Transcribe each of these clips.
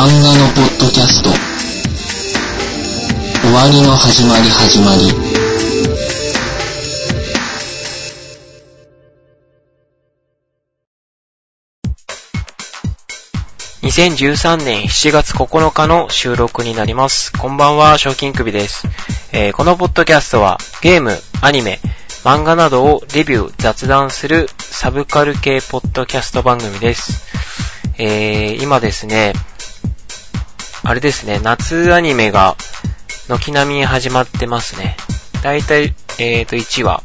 漫画のポッドキャスト終わりの始まり始まり2013年7月9日の収録になります。こんばんは、賞金首です、えー、このポッドキャストはゲーム、アニメ、漫画などをレビュー、雑談するサブカル系ポッドキャスト番組です。えー、今ですね、あれですね、夏アニメが軒並み始まってますね。だいたい、えーと、1話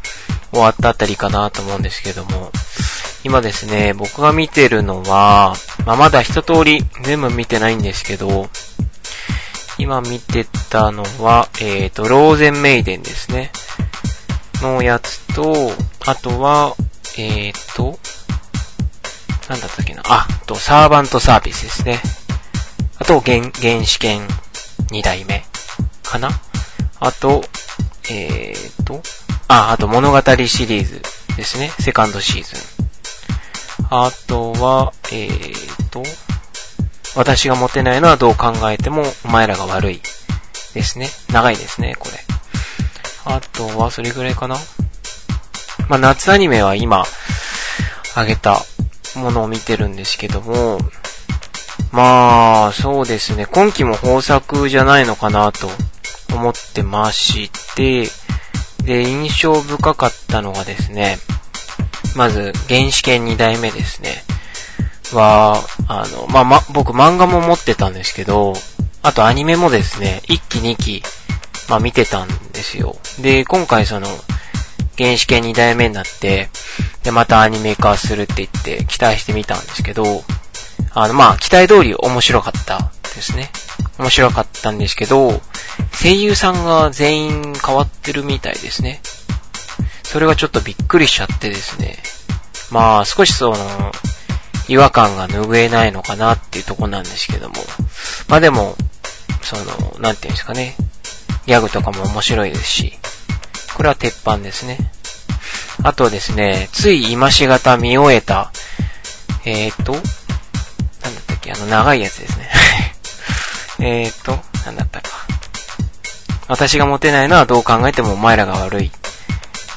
終わったあたりかなと思うんですけども、今ですね、僕が見てるのは、まあ、まだ一通り全部見てないんですけど、今見てたのは、えっ、ー、と、ローゼンメイデンですね。のやつと、あとは、えっ、ー、と、なんだったっけな。あ、と、サーバントサービスですね。あと、原、原始圏2代目かな？あと、え、ー、と、あ、あと物語シリーズですね。セカンドシーズン。あとは、えーと、私がモテないのはどう考えてもお前らが悪い。ですね。長いですね、これ。あとは、それぐらいかな。まあ、夏アニメは今、あげたものを見てるんですけども、まあ、そうですね。今期も豊作じゃないのかなと思ってまして、で、印象深かったのがですね、まず、原始圏2代目ですね。は、あの、まあ、ま、僕漫画も持ってたんですけど、あとアニメもですね、1期2期、まあ、見てたんですよ。で、今回その、原始圏2代目になって、で、またアニメ化するって言って期待してみたんですけど、あの、まあ、期待通り面白かったですね。面白かったんですけど、声優さんが全員変わってるみたいですね。それがちょっとびっくりしちゃってですね。まあ、少しその、違和感が拭えないのかなっていうとこなんですけども。まあでも、その、なんていうんですかね。ギャグとかも面白いですし、これは鉄板ですね。あとですね、つい今しがた見終えた、えーと、なんだったっけ、あの長いやつですね。えーと、なんだったか。私がモテないのはどう考えてもお前らが悪い。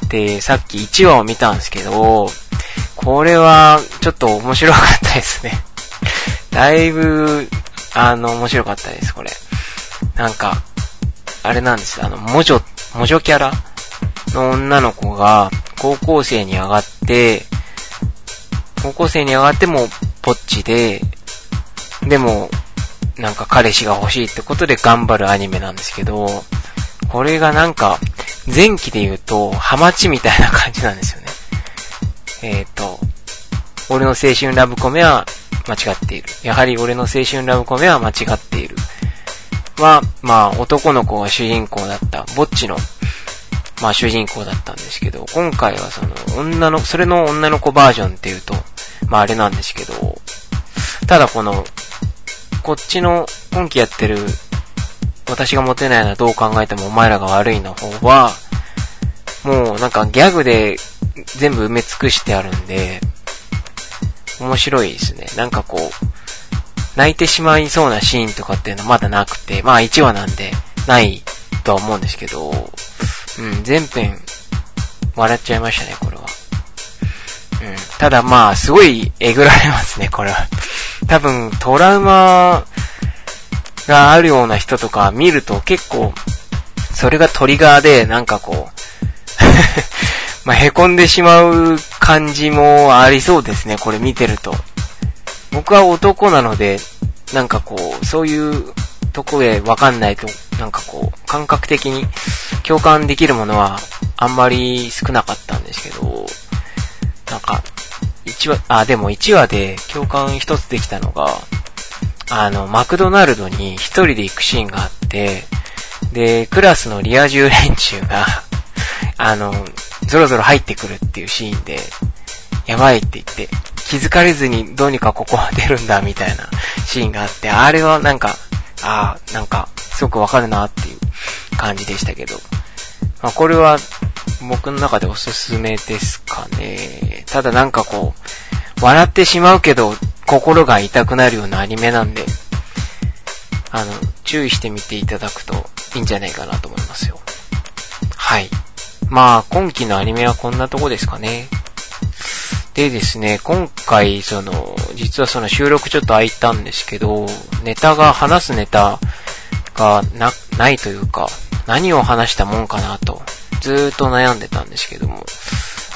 で、さっき1話を見たんですけど、これはちょっと面白かったですね。だいぶ、あの、面白かったです、これ。なんか、あれなんです。あの、モジョ、モジョキャラ？の女の子が高校生に上がって、高校生に上がってもポッチで、でも、なんか彼氏が欲しいってことで頑張るアニメなんですけど、これがなんか、前期で言うと、ハマチみたいな感じなんですよね。えっ、ー、と、俺の青春ラブコメは間違っている。やはり俺の青春ラブコメは間違っている。は、まあ、男の子が主人公だった、ぼっちの、まあ主人公だったんですけど、今回はその、女の、それの女の子バージョンっていうと、まああれなんですけど、ただこの、こっちの、今期やってる私がモテないのはどう考えてもお前らが悪いの方は、もうなんかギャグで全部埋め尽くしてあるんで、面白いですね。なんかこう、泣いてしまいそうなシーンとかっていうのはまだなくて、まあ1話なんでないとは思うんですけど、うん、全編笑っちゃいましたね、これは。うん、ただまあ、すごいえぐられますね、これは。多分、トラウマがあるような人とか見ると結構、それがトリガーで、なんかこう まあ、凹んでしまう感じもありそうですね、これ見てると。僕は男なので、なんかこう、そういうとこでわかんないと、なんかこう、感覚的に共感できるものはあんまり少なかったんですけど、なんか、1話、あ、でも1話で共感一つできたのが、あの、マクドナルドに一人で行くシーンがあって、で、クラスのリア充連中が あの、ゾロゾロ入ってくるっていうシーンで、やばいって言って、気づかれずにどうにかここは出るんだみたいなシーンがあって、あれはなんか、ああ、なんか、すごくわかるなっていう感じでしたけど、まあ、これは僕の中でおすすめですかね。ただなんかこう、笑ってしまうけど、心が痛くなるようなアニメなんで、あの、注意してみていただくといいんじゃないかなと思いますよ。はい。まあ、今期のアニメはこんなとこですかね。でですね、今回、その、実はその収録ちょっと空いたんですけど、ネタが、話すネタがな、ないというか、何を話したもんかなと、ずーっと悩んでたんですけども、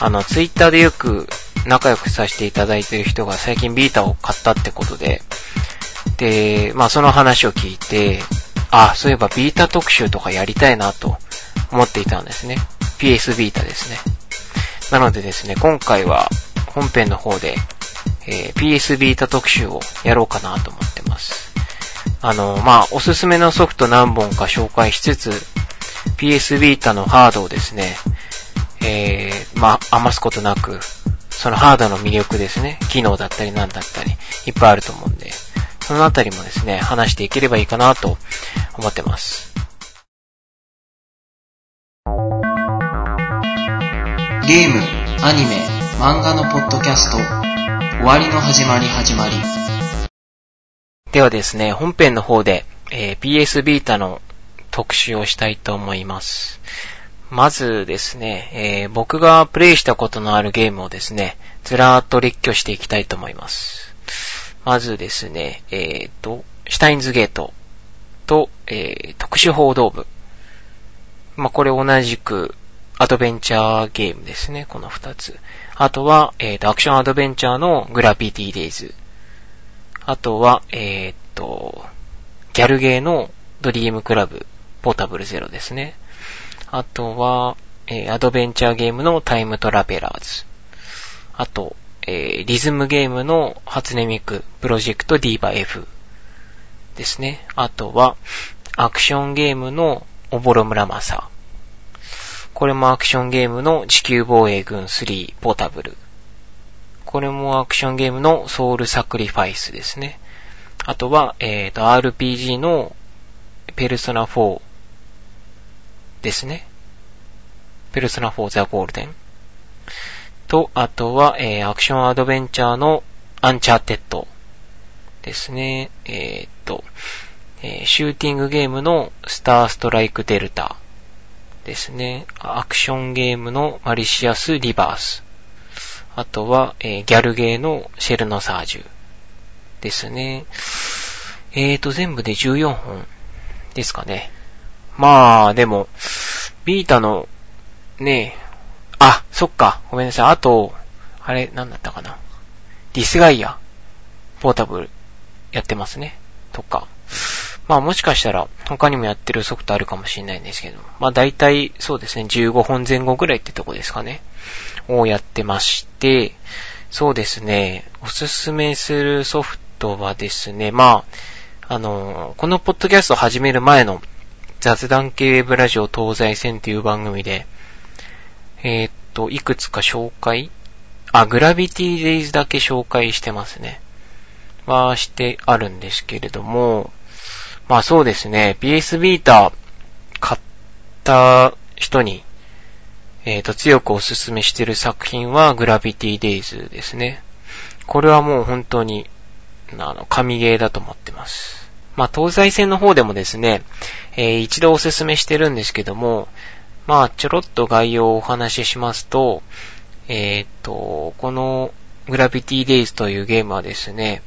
あの、ツイッターでよく仲良くさせていただいてる人が最近ビータを買ったってことで、で、まあその話を聞いて、あ、そういえばビータ特集とかやりたいなと思っていたんですね。PS ビータですね。なのでですね、今回は本編の方で、えー、PS ビータ特集をやろうかなと思ってます。あの、まあ、おすすめのソフト何本か紹介しつつ、PS ビータのハードをですね、えー、まあ、余すことなく、そのハードの魅力ですね、機能だったり何だったり、いっぱいあると思うんで、そのあたりもですね、話していければいいかなと思ってます。ゲーム、アニメ、漫画のポッドキャスト、終わりの始まり始まり。ではですね、本編の方で、えー、PS ビータの特集をしたいと思います。まずですね、えー、僕がプレイしたことのあるゲームをですね、ずらーっと列挙していきたいと思います。まずですね、えーと、シュタインズゲートと、えー、特殊報道部。まあ、これ同じくアドベンチャーゲームですね、この二つ。あとは、えっ、ー、と、アクションアドベンチャーのグラビティデイズ。あとは、えっ、と、ギャルゲーのドリームクラブポータブルゼロですね。あとは、えー、アドベンチャーゲームのタイムトラベラーズ。あと、えー、リズムゲームの初音ミクプロジェクトディーバ F ですね。あとは、アクションゲームのオボロムラマサ。これもアクションゲームの地球防衛軍3ポータブル。これもアクションゲームのソウルサクリファイスですね。あとは、えっ、ー、と、RPG のペルソナ4ですね。ペルソナ4ザ・ゴールデン。と、あとは、えー、アクションアドベンチャーのアンチャーテッドですね。えっ、ー、と、えー、シューティングゲームのスターストライクデルタ。ですね。アクションゲームのマリシアス・リバース。あとは、えー、ギャルゲーのシェルノサージュ。ですね。えーと、全部で14本ですかね。まあ、でも、ビータの、ねえあ、そっか、ごめんなさい。あと、あれ、なんだったかな。ディスガイア、ポータブル、やってますね。とか。まあもしかしたら他にもやってるソフトあるかもしれないんですけど、まあ大体そうですね、15本前後ぐらいってとこですかね。をやってまして、そうですね、おすすめするソフトはですね、まあ、あの、このポッドキャストを始める前の雑談系ウェブラジオ東西線という番組で、えー、っと、いくつか紹介あ、グラビティデイズだけ紹介してますね。はしてあるんですけれども、まあそうですね、PS ビータ買った人に、えっ、ー、と、強くおすすめしてる作品はグラビティデイズですね。これはもう本当に、あの、神ゲーだと思ってます。まあ、東西線の方でもですね、えー、一度おすすめしてるんですけども、まあ、ちょろっと概要をお話ししますと、えっ、ー、と、このグラビティデイズというゲームはですね、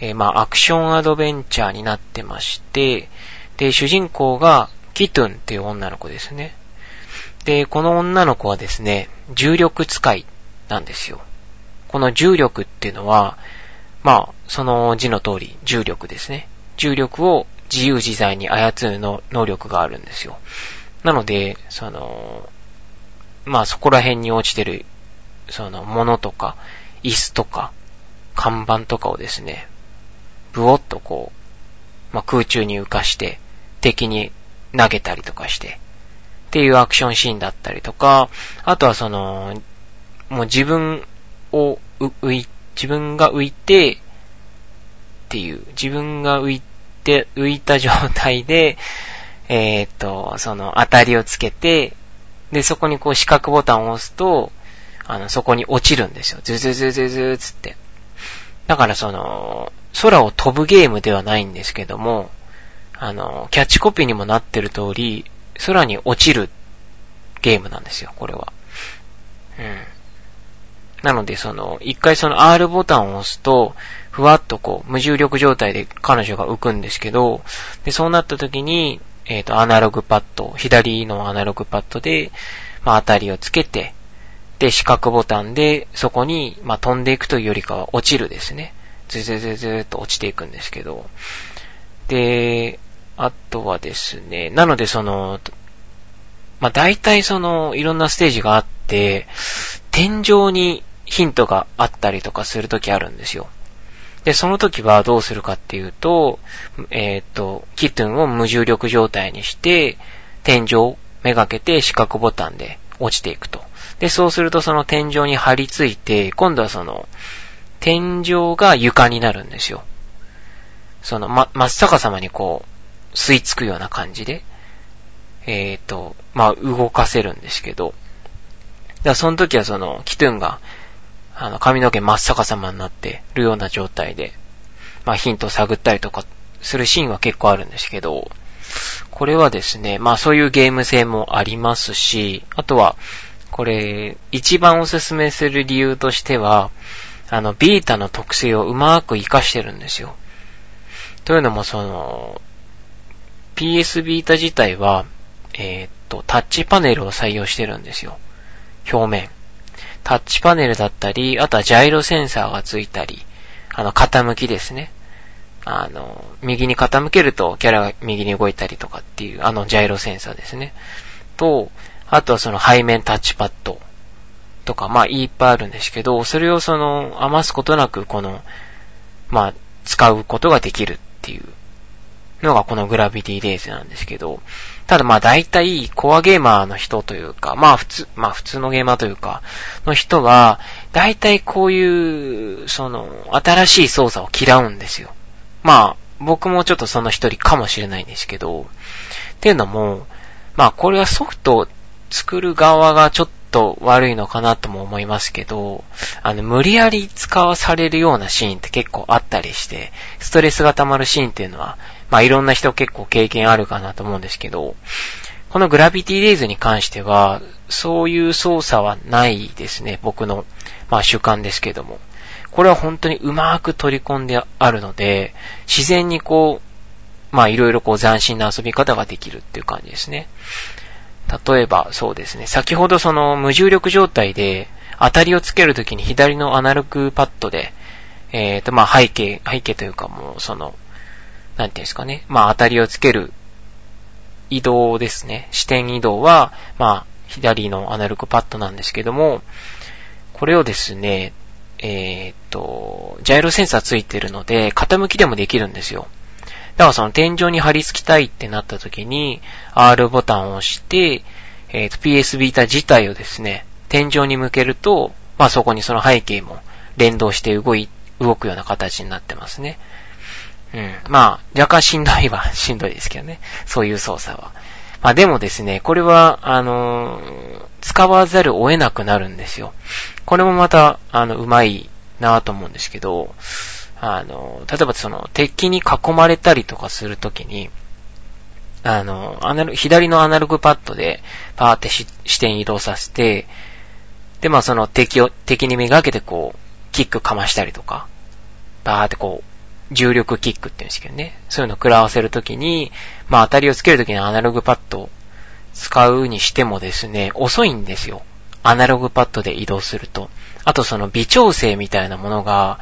えー、まあ、アクションアドベンチャーになってまして、で、主人公がキトゥンっていう女の子ですね。で、この女の子はですね、重力使いなんですよ。この重力っていうのは、まあ、その字の通り、重力ですね。重力を自由自在に操るの能力があるんですよ。なので、その、まあそこら辺に落ちてる、その、物とか、椅子とか、看板とかをですね、ブオッとこう、まあ、空中に浮かして、敵に投げたりとかして、っていうアクションシーンだったりとか、あとはその、もう自分を浮い、自分が浮いて、っていう、自分が浮いて、浮いた状態で、えー、っと、その当たりをつけて、で、そこにこう四角ボタンを押すと、あの、そこに落ちるんですよ。ズズズズズつって。だからその、空を飛ぶゲームではないんですけども、あの、キャッチコピーにもなってる通り、空に落ちるゲームなんですよ、これは。うん。なので、その、一回その R ボタンを押すと、ふわっとこう、無重力状態で彼女が浮くんですけど、で、そうなった時に、えっ、ー、と、アナログパッド、左のアナログパッドで、まあ、当たりをつけて、で、四角ボタンで、そこに、まあ、飛んでいくというよりかは落ちるですね。ずずずずっと落ちていくんですけど。で、あとはですね、なのでその、まあ、大体その、いろんなステージがあって、天井にヒントがあったりとかするときあるんですよ。で、その時はどうするかっていうと、えっ、ー、と、キットンを無重力状態にして、天井をめがけて四角ボタンで落ちていくと。で、そうするとその天井に張り付いて、今度はその、天井が床になるんですよ。その、ま、真っ逆さまにこう、吸い付くような感じで、えっ、ー、と、まあ、動かせるんですけど、だからその時はその、キトゥンが、あの、髪の毛真っ逆さまになってるような状態で、まあ、ヒントを探ったりとかするシーンは結構あるんですけど、これはですね、まあそういうゲーム性もありますし、あとは、これ、一番おすすめする理由としては、あの、ビータの特性をうまく活かしてるんですよ。というのも、その、PS ビータ自体は、えー、っと、タッチパネルを採用してるんですよ。表面。タッチパネルだったり、あとはジャイロセンサーがついたり、あの、傾きですね。あの、右に傾けるとキャラが右に動いたりとかっていう、あのジャイロセンサーですね。と、あとはその背面タッチパッドとか、まあいっぱいあるんですけど、それをその余すことなくこの、まあ使うことができるっていうのがこのグラビティレイズなんですけど、ただまあ大体コアゲーマーの人というか、まあ普通、まあ普通のゲーマーというか、の人は、大体こういう、その、新しい操作を嫌うんですよ。まあ、僕もちょっとその一人かもしれないんですけど、っていうのも、まあこれはソフトを作る側がちょっと悪いのかなとも思いますけど、あの、無理やり使わされるようなシーンって結構あったりして、ストレスが溜まるシーンっていうのは、まあいろんな人結構経験あるかなと思うんですけど、このグラビティレイズに関しては、そういう操作はないですね、僕の、まあ主観ですけども。これは本当にうまく取り込んであるので、自然にこう、まあいろいろこう斬新な遊び方ができるっていう感じですね。例えば、そうですね、先ほどその無重力状態で当たりをつけるときに左のアナログパッドで、えっ、ー、とまあ背景、背景というかもうその、なんていうんですかね、まあ当たりをつける移動ですね。視点移動は、まあ左のアナログパッドなんですけども、これをですね、えっ、ー、と、ジャイロセンサーついてるので、傾きでもできるんですよ。だからその天井に貼り付きたいってなった時に、R ボタンを押して、えっ、ー、と、PS ビータ自体をですね、天井に向けると、まあそこにその背景も連動して動い、動くような形になってますね。うん。まあ、若干しんどいは しんどいですけどね。そういう操作は。まあでもですね、これは、あのー、使わざるを得なくなるんですよ。これもまた、あの、うまいなと思うんですけど、あの、例えばその、敵に囲まれたりとかするときに、あの、アナロ左のアナログパッドで、パーって視点移動させて、で、まあその敵を、敵にめがけてこう、キックかましたりとか、バーってこう、重力キックって言うんですけどね。そういうのを食らわせるときに、まあ当たりをつけるときにアナログパッドを使うにしてもですね、遅いんですよ。アナログパッドで移動すると。あとその微調整みたいなものが、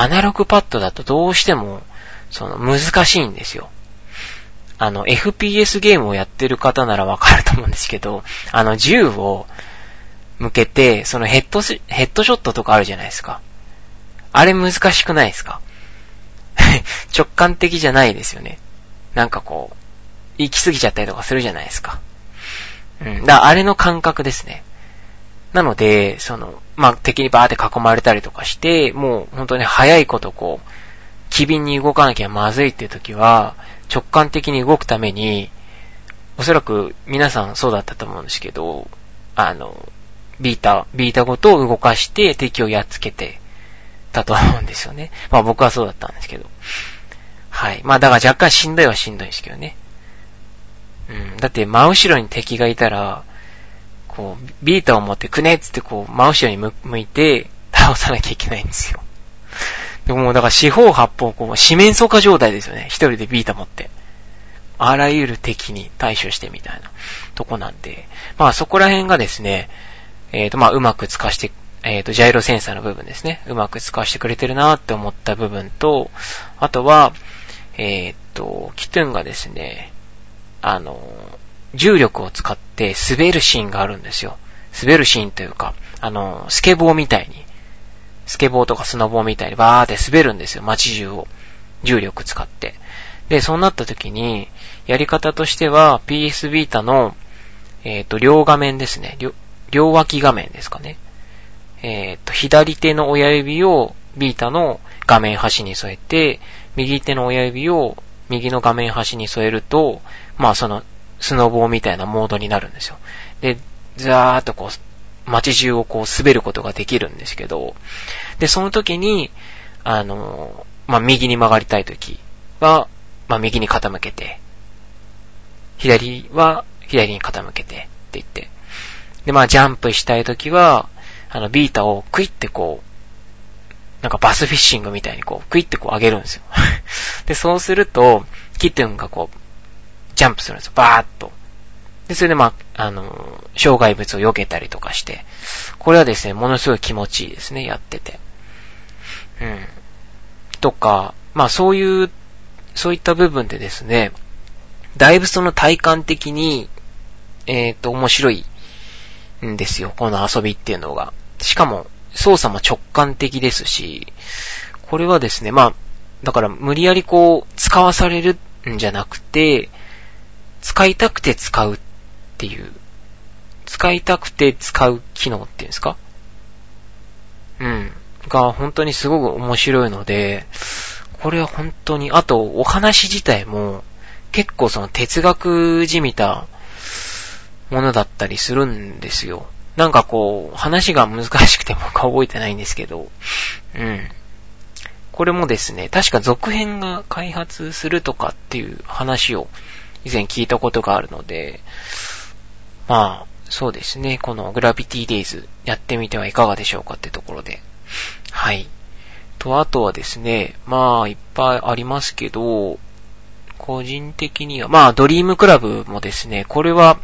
アナログパッドだとどうしても、その難しいんですよ。あの、FPS ゲームをやってる方ならわかると思うんですけど、あの、銃を向けて、そのヘッド、ヘッドショットとかあるじゃないですか。あれ難しくないですか？直感的じゃないですよね。なんかこう、行き過ぎちゃったりとかするじゃないですか。うん。だあれの感覚ですね。なので、その、まあ、敵にバーって囲まれたりとかして、もう本当に早いことこう、機敏に動かなきゃまずいっていう時は、直感的に動くために、おそらく皆さんそうだったと思うんですけど、あの、ビータ、ビータごと動かして敵をやっつけてたと思うんですよね。まあ僕はそうだったんですけど。はい。まあだから若干しんどいはしんどいですけどね。うん。だって真後ろに敵がいたら、こう、ビータを持ってくねっつってこう、真後ろに向いて倒さなきゃいけないんですよ。でもだから四方八方こう、四面楚歌状態ですよね。一人でビータ持って。あらゆる敵に対処してみたいなとこなんで、まあそこら辺がですね、えっ、ー、とまあうまく使わして、えっ、ー、とジャイロセンサーの部分ですね、うまく使わしてくれてるなって思った部分と、あとは、えっ、ー、と、キトゥンがですね、あの、重力を使って滑るシーンがあるんですよ。滑るシーンというか、あの、スケボーみたいに、スケボーとかスノボーみたいにバーって滑るんですよ、街中を。重力使って。で、そうなった時に、やり方としては PS ビータの、えっ、ー、と、両画面ですね。両、両脇画面ですかね。えっ、ー、と、左手の親指をビータの画面端に添えて、右手の親指を右の画面端に添えると、まあその、スノボーみたいなモードになるんですよ。で、ザーっとこう、街中をこう滑ることができるんですけど、で、その時に、あの、まあ右に曲がりたい時は、まあ右に傾けて、左は左に傾けてって言って。で、まあジャンプしたいときは、あの、ビータをクイってこう、なんかバスフィッシングみたいにこう、クイってこう上げるんですよ。で、そうすると、キティンがこう、ジャンプするんですよ。バーっと。で、それでまあ、あの、障害物を避けたりとかして、これはですね、ものすごい気持ちいいですね、やってて。うん。とか、まあそういう、そういった部分でですね、だいぶその体感的に、えっ、ー、と、面白いんですよ。この遊びっていうのが。しかも、操作も直感的ですし、これはですね、まあ、だから無理やりこう、使わされるんじゃなくて、使いたくて使うっていう、使いたくて使う機能っていうんですか？うん。が本当にすごく面白いので、これは本当に、あとお話自体も、結構その哲学じみたものだったりするんですよ。なんかこう、話が難しくて僕は覚えてないんですけど、うん。これもですね、確か続編が開発するとかっていう話を以前聞いたことがあるので、まあ、そうですね、このグラビティデイズやってみてはいかがでしょうかってところで。はい。と、あとはですね、まあ、いっぱいありますけど、個人的には、まあ、ドリームクラブもですね、これは、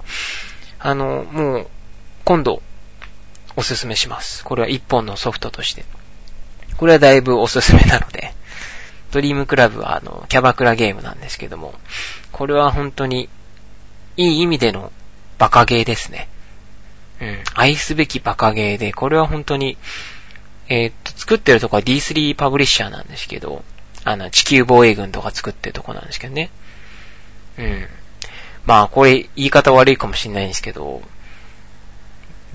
あの、もう、今度、おすすめします。これは一本のソフトとして。これはだいぶおすすめなので、ドリームクラブはあの、キャバクラゲームなんですけども、これは本当に、いい意味でのバカゲーですね。うん、愛すべきバカゲーで、これは本当に、えー、っと、作ってるとこは D3 パブリッシャーなんですけど、あの、地球防衛軍とか作ってるとこなんですけどね。うん。まあ、これ言い方悪いかもしれないんですけど、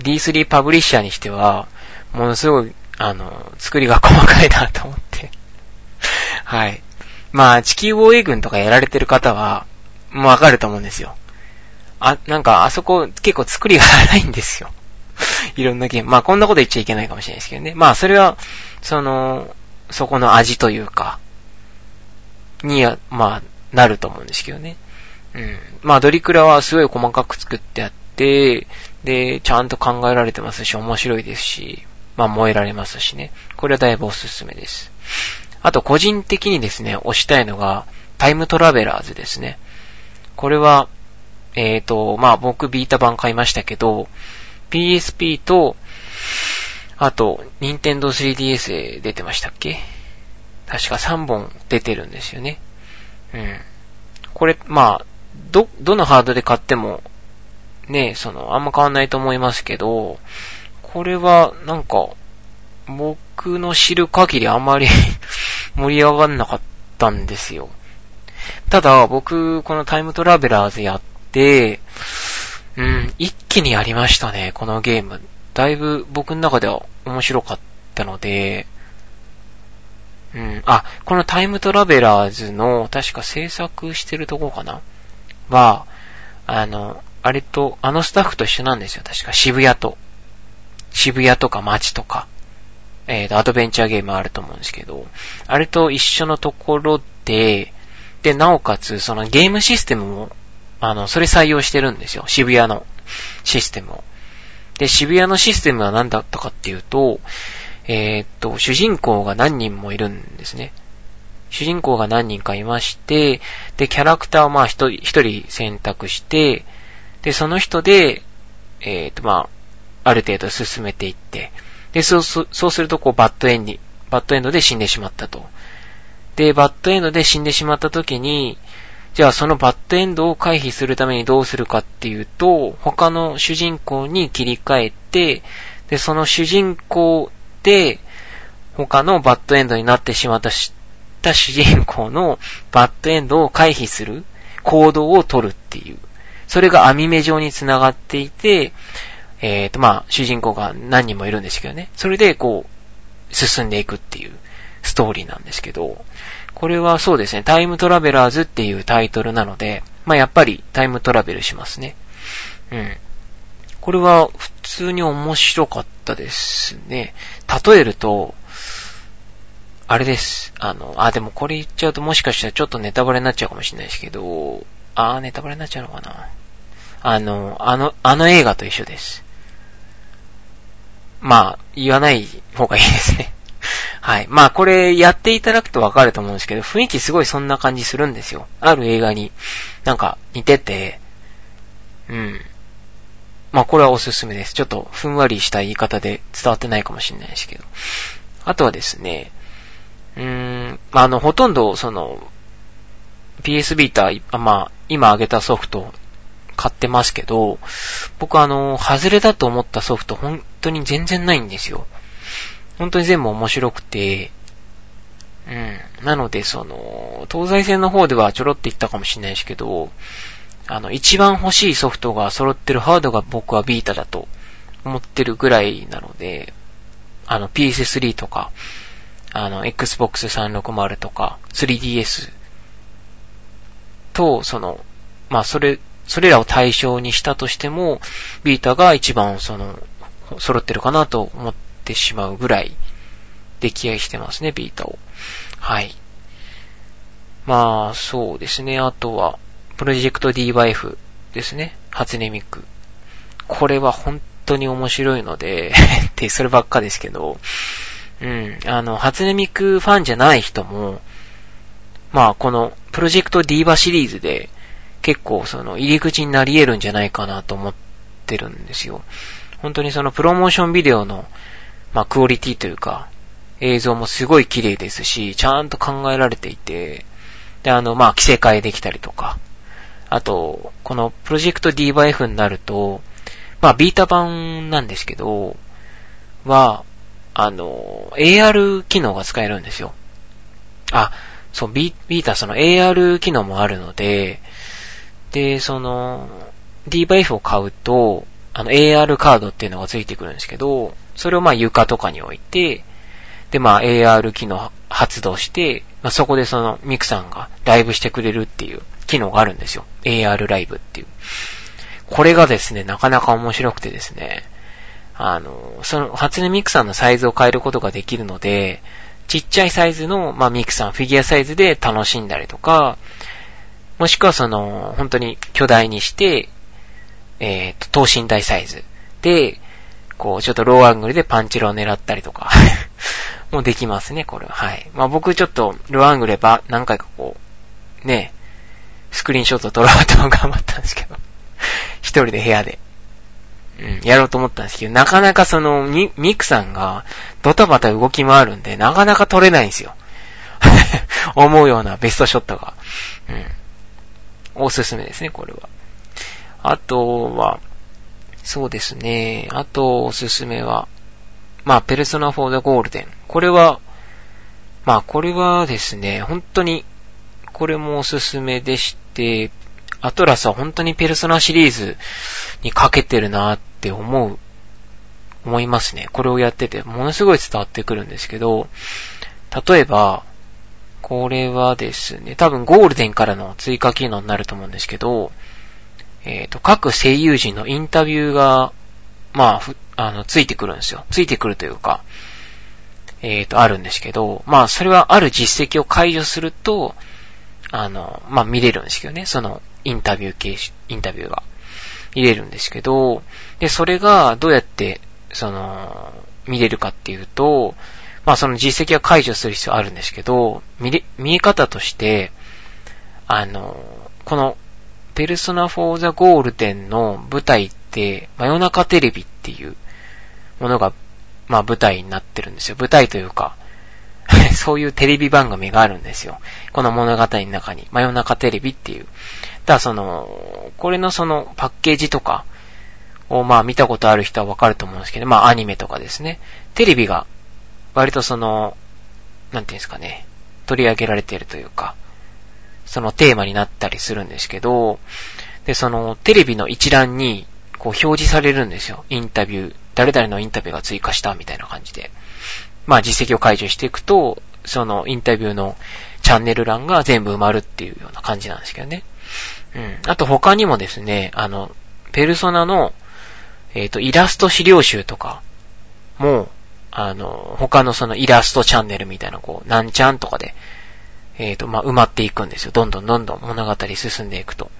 D3 パブリッシャーにしては、ものすごい、あの、作りが細かいなと思ってはい。まあ、地球防衛軍とかやられてる方は、もうわかると思うんですよ。あ、なんか、あそこ結構作りが荒いんですよ。いろんなゲーム。まあ、こんなこと言っちゃいけないかもしれないですけどね。まあ、それは、その、そこの味というか、には、まあ、なると思うんですけどね。うん。まあ、ドリクラはすごい細かく作ってあって、で、ちゃんと考えられてますし、面白いですし、まあ、燃えられますしね。これはだいぶおすすめです。あと、個人的にですね、推したいのが、タイムトラベラーズですね。これは、えっ、ー、と、まあ、僕ビータ版買いましたけど、PSP と、あと、ニンテンドー 3DS で出てましたっけ？確か3本出てるんですよね。うん。これ、まあ、ど、どのハードで買っても、ね、その、あんま変わんないと思いますけど、これは、なんか、僕の知る限りあまり 盛り上がんなかったんですよ。ただ、僕、このタイムトラベラーズやって、うん、一気にやりましたね、このゲーム。だいぶ僕の中では面白かったので、うん。あ、このタイムトラベラーズの、確か制作してるとこかな？は、あの、あれと、あのスタッフと一緒なんですよ。確か渋谷と。渋谷とか街とか、えっー、アドベンチャーゲームあると思うんですけど、あれと一緒のところで、で、なおかつ、そのゲームシステムも、あの、それ採用してるんですよ。渋谷のシステムを。で、渋谷のシステムは何だったかっていうと、えー、っと、主人公が何人もいるんですね。主人公が何人かいまして、で、キャラクターをまあ一人、一人選択して、で、その人で、えー、っとまあ、ある程度進めていって、で、そう、そうするとこうバッドエンディ、バッドエンドで死んでしまったと。で、バッドエンドで死んでしまった時に、じゃあそのバッドエンドを回避するためにどうするかっていうと、他の主人公に切り替えて、で、その主人公で、他のバッドエンドになってしまった主人公のバッドエンドを回避する行動を取るっていう。それが網目状に繋がっていて、えっ、ー、と、まあ、主人公が何人もいるんですけどね。それで、こう、進んでいくっていうストーリーなんですけど、これはそうですね、タイムトラベラーズっていうタイトルなので、まあ、やっぱりタイムトラベルしますね。うん。これは普通に面白かったですね。例えると、あれです。あの、あ、でもこれ言っちゃうともしかしたらちょっとネタバレになっちゃうかもしれないですけど、あーネタバレになっちゃうのかな。あの、あの、あの映画と一緒です。まあ、言わない方がいいですね。はい。まあ、これやっていただくとわかると思うんですけど、雰囲気すごいそんな感じするんですよ。ある映画になんか似てて、うん。まあ、これはおすすめです。ちょっとふんわりした言い方で伝わってないかもしれないですけど。あとはですね、うーん、まあ、あの、ほとんど、その、PS ビーター、まあ、今挙げたソフト買ってますけど、僕あの、外れだと思ったソフト本当に全然ないんですよ。本当に全部面白くて、うん。なので、その、東西線の方ではちょろって言ったかもしれないですけど、あの、一番欲しいソフトが揃ってるハードが僕はビータだと思ってるぐらいなので、あの、PS3 とか、あの、Xbox 360とか、3DS と、その、まあ、それ、それらを対象にしたとしても、ビータが一番その、揃ってるかなと思ってしまうぐらい、出来合いしてますね、ビータを。はい。まあ、そうですね。あとは、プロジェクト DYF ですね。初音ミク。これは本当に面白いので って、そればっかですけど、うん、あの、初音ミクファンじゃない人も、まあ、この、プロジェクトディーバシリーズで、結構その、入り口になり得るんじゃないかなと思ってるんですよ。本当にその、プロモーションビデオの、まあ、クオリティというか、映像もすごい綺麗ですし、ちゃんと考えられていて、で、あの、まあ、着せ替えできたりとか、あと、このプロジェクト D バ F になると、まあ、ビータ版なんですけど、は、あの、AR 機能が使えるんですよ。あ、そう、ビビータその AR 機能もあるので、で、その、D バイフを買うと、あの AR カードっていうのがついてくるんですけど、それをまあ床とかに置いて、でまあ AR 機能発動して、まあ、そこでそのミクさんがライブしてくれるっていう機能があるんですよ。AR ライブっていう。これがですね、なかなか面白くてですね、あの、その、初音ミクさんのサイズを変えることができるので、ちっちゃいサイズの、まあ、ミクさん、フィギュアサイズで楽しんだりとか、もしくはその、本当に巨大にして、えっ、ー、と、等身大サイズで、こう、ちょっとローアングルでパンチロを狙ったりとか もうできますね、これは。はい。まあ僕ちょっと、ローアングルでば、何回かこう、ね、スクリーンショット撮ろうと頑張ったんですけど 一人で部屋で。うん、やろうと思ったんですけど、なかなかその、ミクさんがドタバタ動き回るんで、なかなか撮れないんですよ。思うようなベストショットが。うん。おすすめですね、これは。あとは、そうですね。あと、おすすめは、まあ、ペルソナ4 the ゴールデン。これは、まあ、これはですね、本当に、これもおすすめでして、アトラスは本当にペルソナシリーズにかけてるなって思う、思いますね。これをやってて、ものすごい伝わってくるんですけど、例えば、これはですね、多分ゴールデンからの追加機能になると思うんですけど、えっ、ー、と、各声優陣のインタビューが、まあ、あの、ついてくるんですよ。ついてくるというか、えっ、ー、と、あるんですけど、まあ、それはある実績を解除すると、あの、まあ、見れるんですけどね、その、インタビュー形式、インタビューが。見れるんですけど、で、それがどうやって、その、見れるかっていうと、まあその実績は解除する必要あるんですけど、見、見え方として、あの、この、ペルソナ・フォー・ザ・ゴールデンの舞台って、真夜中テレビっていうものが、まあ舞台になってるんですよ。舞台というか、そういうテレビ番組があるんですよ。この物語の中に、真夜中テレビっていう。ただその、これのそのパッケージとかをまあ見たことある人はわかると思うんですけど、まあアニメとかですね。テレビが割とその、なんていうんですかね、取り上げられているというか、そのテーマになったりするんですけど、で、そのテレビの一覧にこう表示されるんですよ。インタビュー、誰々のインタビューが追加したみたいな感じで。まあ実績を解除していくと、そのインタビューのチャンネル欄が全部埋まるっていうような感じなんですけどね。うん。あと他にもですね、あの、ペルソナの、えっ、ー、と、イラスト資料集とかも、あの、他のそのイラストチャンネルみたいな、こう、なんちゃんとかで、えっ、ー、と、まあ、埋まっていくんですよ。どんどんどんどん物語進んでいくと。だか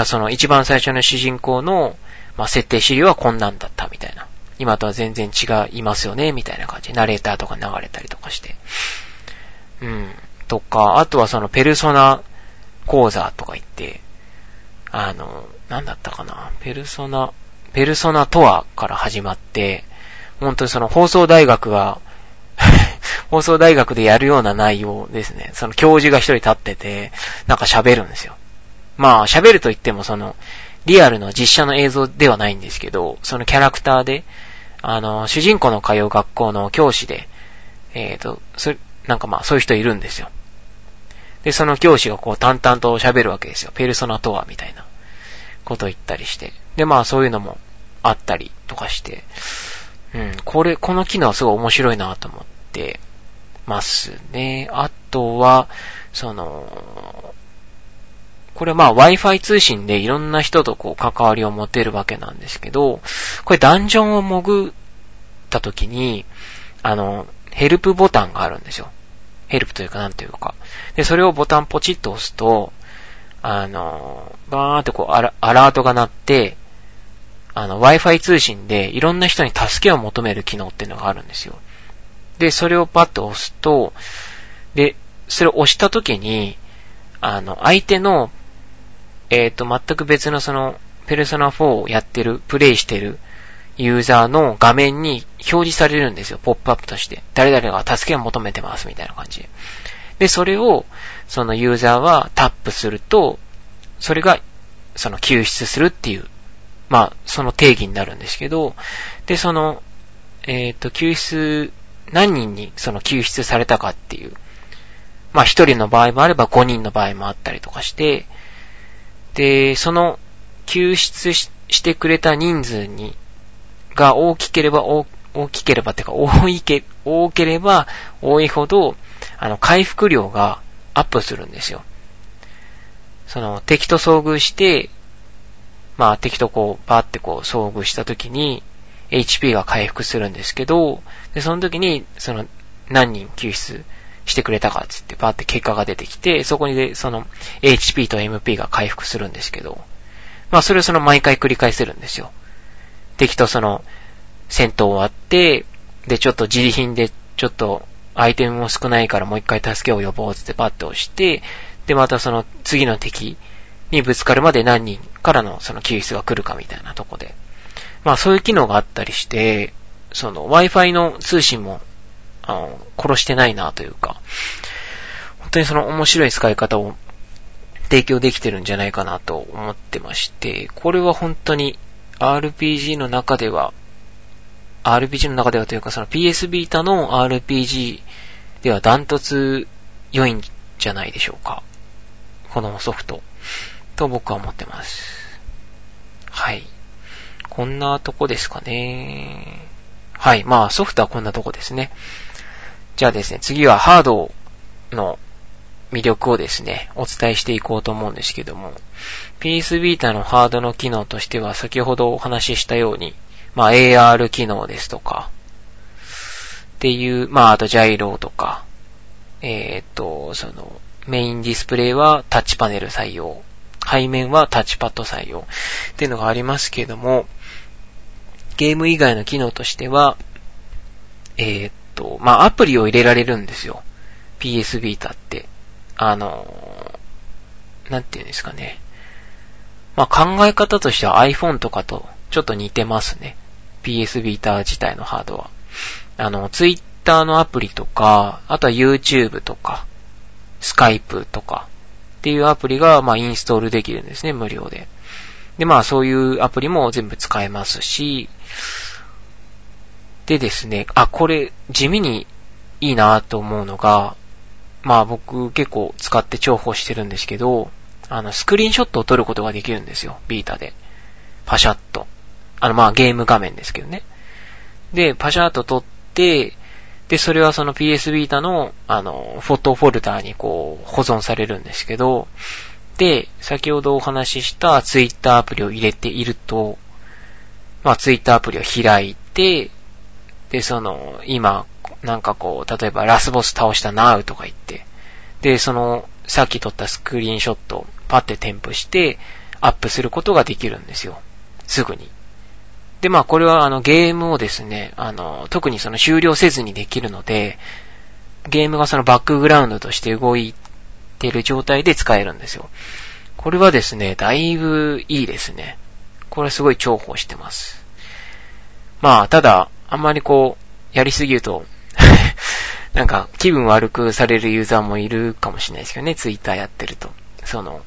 らその一番最初の主人公の、まあ、設定資料はこんなんだったみたいな。今とは全然違いますよね、みたいな感じ、ナレーターとか流れたりとかして。うん。とか、あとはそのペルソナ講座とか言って、あの、なんだったかな、ペルソナ、ペルソナとはから始まって、本当にその放送大学が 放送大学でやるような内容ですね。その教授が一人立ってて、なんか喋るんですよ。まあ、喋ると言ってもその、リアルの実写の映像ではないんですけど、そのキャラクターで、あの、主人公の通う学校の教師で、えっ、ー、と、そなんかまあそういう人いるんですよ。で、その教師がこう淡々と喋るわけですよ。ペルソナとは、みたいなことを言ったりして。で、まあそういうのもあったりとかして、うん、これ、この機能はすごい面白いなと思ってますね。あとは、その、これまあ Wi-Fi 通信でいろんな人とこう関わりを持てるわけなんですけど、これダンジョンを潜った時に、あの、ヘルプボタンがあるんですよ。ヘルプというかなんというか。で、それをボタンポチッと押すと、あの、バーってこうアラアラートが鳴って、あの、Wi-Fi 通信でいろんな人に助けを求める機能っていうのがあるんですよ。で、それをパッと押すと、で、それを押した時に、あの、相手のえっ、ー、と、全く別のその、ペルソナ4をやってる、プレイしてるユーザーの画面に表示されるんですよ、ポップアップとして。誰々が助けを求めてます、みたいな感じで。で、それを、そのユーザーはタップすると、それが、その救出するっていう、まあ、その定義になるんですけど、で、その、えっ、ー、と、救出、何人にその救出されたかっていう、まあ、一人の場合もあれば五人の場合もあったりとかして、で、その救出してくれた人数に、が大きければ大きければってか、多いけ、多ければ多いほど、あの、回復量がアップするんですよ。その、敵と遭遇して、まあ、敵とこう、バーってこう、遭遇した時に、HP が回復するんですけど、で、その時に、その、何人救出してくれたかっつってバーって結果が出てきて、そこにで、その HP と MP が回復するんですけど、まあそれをその毎回繰り返せるんですよ。敵とその戦闘終わって、でちょっと自利品でちょっとアイテムも少ないからもう一回助けを呼ぼうつってバッて押して、でまたその次の敵にぶつかるまで何人からのその救出が来るかみたいなとこで。まあそういう機能があったりして、その Wi-Fi の通信もあの、殺してないなというか、本当にその面白い使い方を提供できてるんじゃないかなと思ってまして、これは本当に RPG の中では、RPG の中ではというかその PS ビータの RPG ではダントツ良いんじゃないでしょうか。このソフト。と僕は思ってます。はい。こんなとこですかね。はい。まあソフトはこんなとこですね。じゃあですね、次はハードの魅力をですね、お伝えしていこうと思うんですけども、PS ビータのハードの機能としては、先ほどお話ししたように、まあ AR 機能ですとか、っていう、まああとジャイロとか、えー、っと、その、メインディスプレイはタッチパネル採用。背面はタッチパッド採用。っていうのがありますけれども、ゲーム以外の機能としては、えー、っと、まあ、アプリを入れられるんですよ。PS ビータって。あのなんていうんですかね。まあ、考え方としては iPhone とかとちょっと似てますね。PS ビーター自体のハードは。あの、Twitter のアプリとか、あとは YouTube とか、Skype とかっていうアプリが、まあ、インストールできるんですね、無料で。で、まあ、そういうアプリも全部使えますし、でですね、あ、これ、地味にいいなと思うのが、まあ僕結構使って重宝してるんですけど、あの、スクリーンショットを撮ることができるんですよ、ビータで。パシャッと。あの、まあゲーム画面ですけどね。で、パシャッと撮って、で、それはその PS ビータの、あの、フォトフォルダーにこう、保存されるんですけど、で、先ほどお話しした Twitter アプリを入れていると、まあ Twitter アプリを開いて、で、その、今、なんかこう、例えばラスボス倒したなうとか言って、で、その、さっき撮ったスクリーンショットをパッて添付して、アップすることができるんですよ。すぐに。で、まあこれはあのゲームをですね、あの、特にその終了せずにできるので、ゲームがそのバックグラウンドとして動いてる状態で使えるんですよ。これはですね、だいぶいいですね。これすごい重宝してます。まあ、ただ、あんまりこう、やりすぎると なんか気分悪くされるユーザーもいるかもしれないですけどね、ツイッターやってると。その、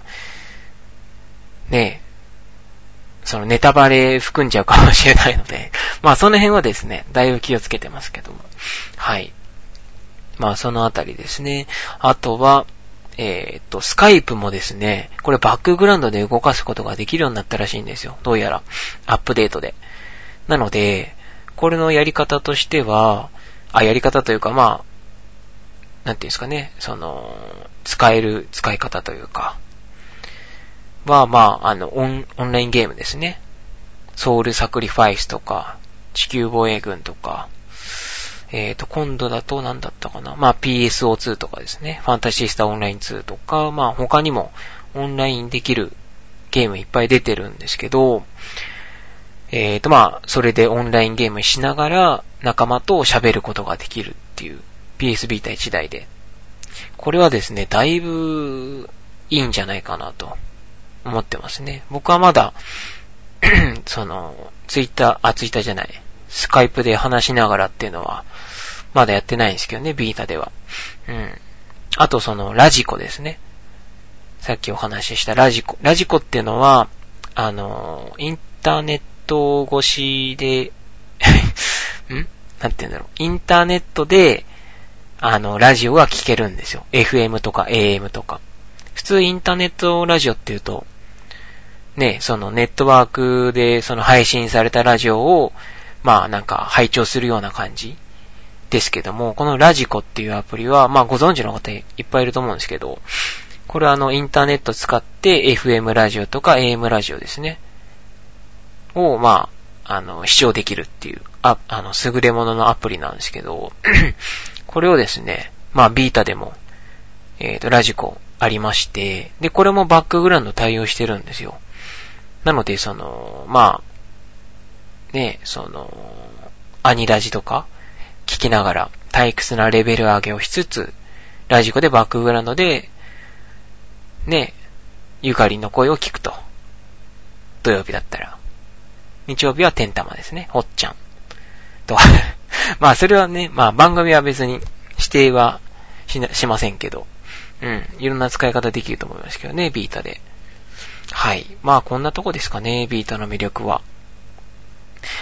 ねえ、そのネタバレ含んじゃうかもしれないので、まあその辺はですね、だいぶ気をつけてますけども。はい。まあそのあたりですね。あとは、えー、っと、スカイプもですね、これバックグラウンドで動かすことができるようになったらしいんですよ。どうやら、アップデートで。なので、これのやり方としては、あ、やり方というか、まあ、なんていうんですかね、その、使える使い方というか、は、まあ、あの、オン、オンラインゲームですね。ソウルサクリファイスとか、地球防衛軍とか、えっ、ー、と、今度だと何だったかな。まあ、PSO2 とかですね。ファンタシースターオンライン2とか、まあ、他にもオンラインできるゲームいっぱい出てるんですけど、えっ、ー、と、まあ、それでオンラインゲームしながら仲間と喋ることができるっていう PS ビータ1台で。これはですね、だいぶいいんじゃないかなと思ってますね。僕はまだ その、ツイッター、あ、ツイッターじゃない、スカイプで話しながらっていうのは、まだやってないんですけどね、ビータでは。うん。あとその、ラジコですね。さっきお話ししたラジコ。ラジコっていうのは、あの、インターネット越しで ん？なんて言うんだろう。インターネットで、あの、ラジオが聞けるんですよ。FM とか AM とか。普通インターネットラジオって言うと、ね、そのネットワークでその配信されたラジオを、まあなんか拝聴するような感じですけども、このラジコっていうアプリは、まあご存知の方いっぱいいると思うんですけど、これはあのインターネット使って FM ラジオとか AM ラジオですね。を、まあ、あの、視聴できるっていう、あ、あの、優れもののアプリなんですけど、これをですね、まあ、ビータでも、えっ、ー、と、ラジコありまして、で、これもバックグラウンド対応してるんですよ。なので、その、まあ、ね、その、アニラジとか聞きながら退屈なレベル上げをしつつ、ラジコでバックグラウンドで、ね、ゆかりの声を聞くと。土曜日だったら。日曜日は天玉ですね。ほっちゃん。と。まあ、それはね、まあ、番組は別に指定はししませんけど、うん、いろんな使い方できると思いますけどね、ビータで。はい。まあこんなとこですかね、ビータの魅力は。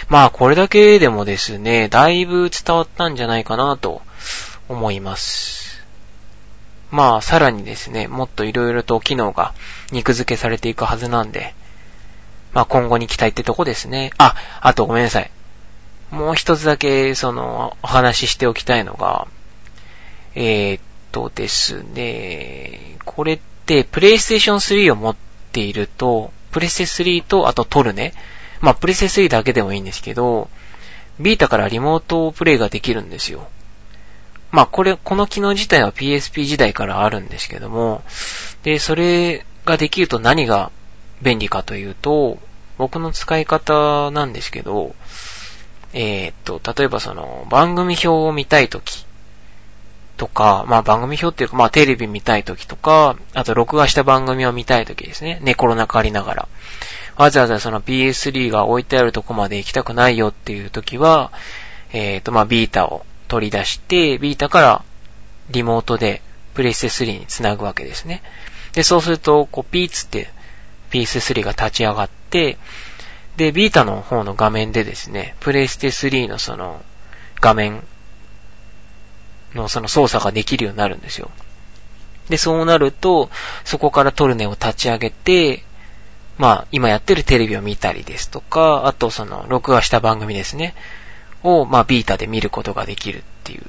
まあこれだけでもですね、だいぶ伝わったんじゃないかなと思います。まあさらにですね、もっと色々と機能が肉付けされていくはずなんで、まあ今後に期待ってとこですね。あ、あとごめんなさい。もう一つだけ、その、お話ししておきたいのが、えー、っとですね、これって、プレイステーション3を持ってていると、プレステ3と、あとトルネ。まあ、プレス3だけでもいいんですけど、ビータからリモートプレイができるんですよ。まあこれ、この機能自体は PSP 時代からあるんですけども、で、それができると何が便利かというと、僕の使い方なんですけど、えー、っと、例えばその、番組表を見たいときとか、まあ番組表っていうか、まあテレビ見たいときとか、あと録画した番組を見たいときですね。寝転がりながら。わざわざその PS3 が置いてあるとこまで行きたくないよっていうときは、えー、っと、まあビータを取り出して、ビータからリモートでプレステ3につなぐわけですね。で、そうすると、こう、ピーツって PS3 が立ち上がって、で、ビータの方の画面でですね、プレステ3のその画面のその操作ができるようになるんですよ。で、そうなると、そこからトルネを立ち上げて、まあ、今やってるテレビを見たりですとか、あとその、録画した番組ですね、を、まあ、ビータで見ることができるっていう。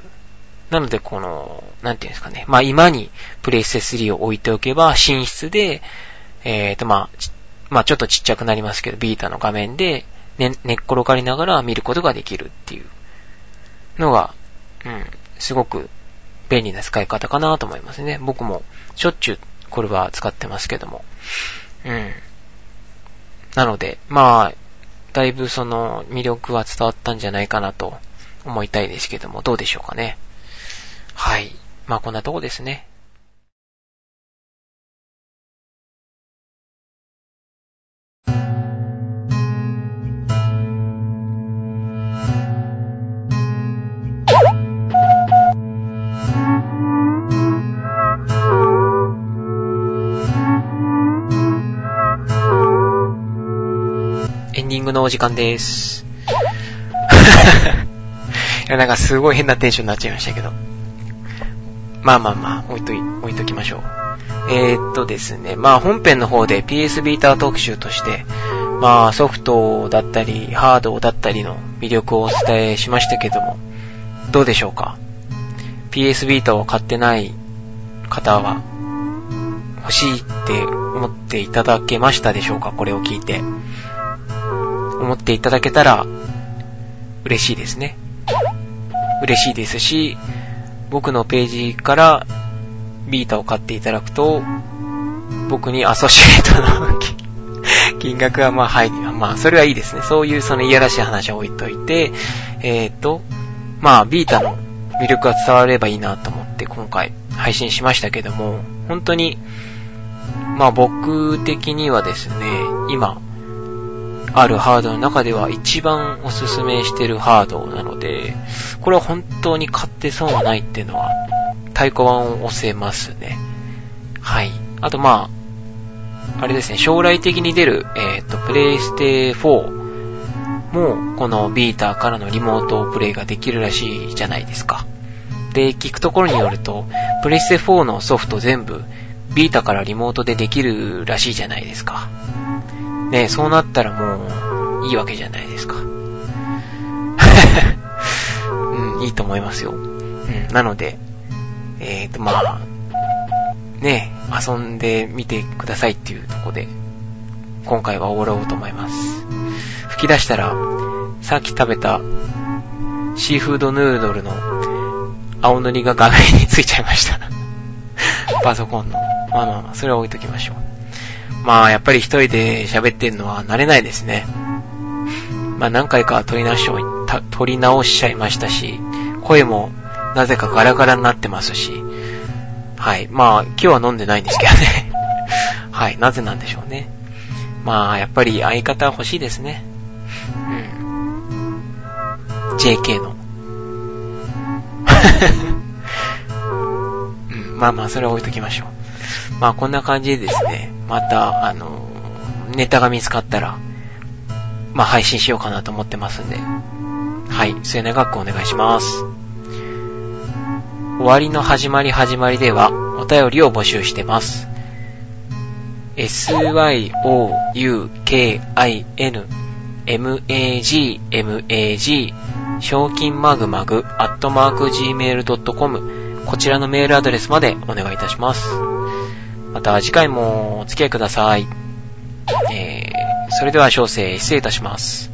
なので、この、なんていうんですかね、まあ、今にプレイステ3を置いておけば、寝室で、えっ、ー、と、まあ、まあちょっとちっちゃくなりますけど、ビータの画面で寝、寝っ転がりながら見ることができるっていうのが、うん、すごく便利な使い方かなと思いますね。僕もしょっちゅうこれは使ってますけども。うん。なので、まあ、だいぶその魅力は伝わったんじゃないかなと思いたいですけども、どうでしょうかね。はい。まあこんなとこですね。のお時間です。いや、なんかすごい変なテンションになっちゃいましたけど。まあまあまあ、置いとい、置いときましょう。えー、っとですね、まあ本編の方で PS ビーター特集として、まあソフトだったり、ハードだったりの魅力をお伝えしましたけども、どうでしょうか ?PS ビーターを買ってない方は、欲しいって思っていただけましたでしょうか？これを聞いて。思っていただけたら嬉しいですね。嬉しいですし、僕のページからビータを買っていただくと、僕にアソシエイトの 金額はまあ入り、まあそれはいいですね。そういうそのいやらしい話は置いといて、えっ、ー、と、まあビータの魅力が伝わればいいなと思って今回配信しましたけども、本当に、まあ僕的にはですね、今、あるハードの中では一番おすすめしてるハードなので、これは本当に買って損はないっていうのは、太鼓判を押せますね。はい。あとまあ、あれですね、将来的に出る、えっ、ー、と、プレイステ4も、このビーターからのリモートプレイができるらしいじゃないですか。で、聞くところによると、プレイステ4のソフト全部、ビータからリモートでできるらしいじゃないですか。ね、そうなったらもう、いいわけじゃないですか。うん、いいと思いますよ。うん、なので、えーと、まあ、ね、遊んでみてくださいっていうとこで、今回は終わろうと思います。吹き出したら、さっき食べたシーフードヌードルの青塗りが画面についちゃいましたパソコンの。まあまあまあ、それは置いときましょう。まあ、やっぱり一人で喋ってるのは慣れないですね。まあ、何回か撮り直し、撮り直しちゃいましたし、声もなぜかガラガラになってますし、はい。まあ、今日は飲んでないんですけどね。はい。なぜなんでしょうね。まあ、やっぱり相方欲しいですね。うん。JK の。まあまあ、それは置いときましょう。まあこんな感じでですね、また、あの、ネタが見つかったら、まあ配信しようかなと思ってますんで、はい、末永くお願いします。終わりの始まり始まりでは、お便りを募集してます。syoukin magmag 賞金マグマグアットマーク gmail.com こちらのメールアドレスまでお願いいたします。また次回もお付き合いください。えー、それでは小生失礼いたします。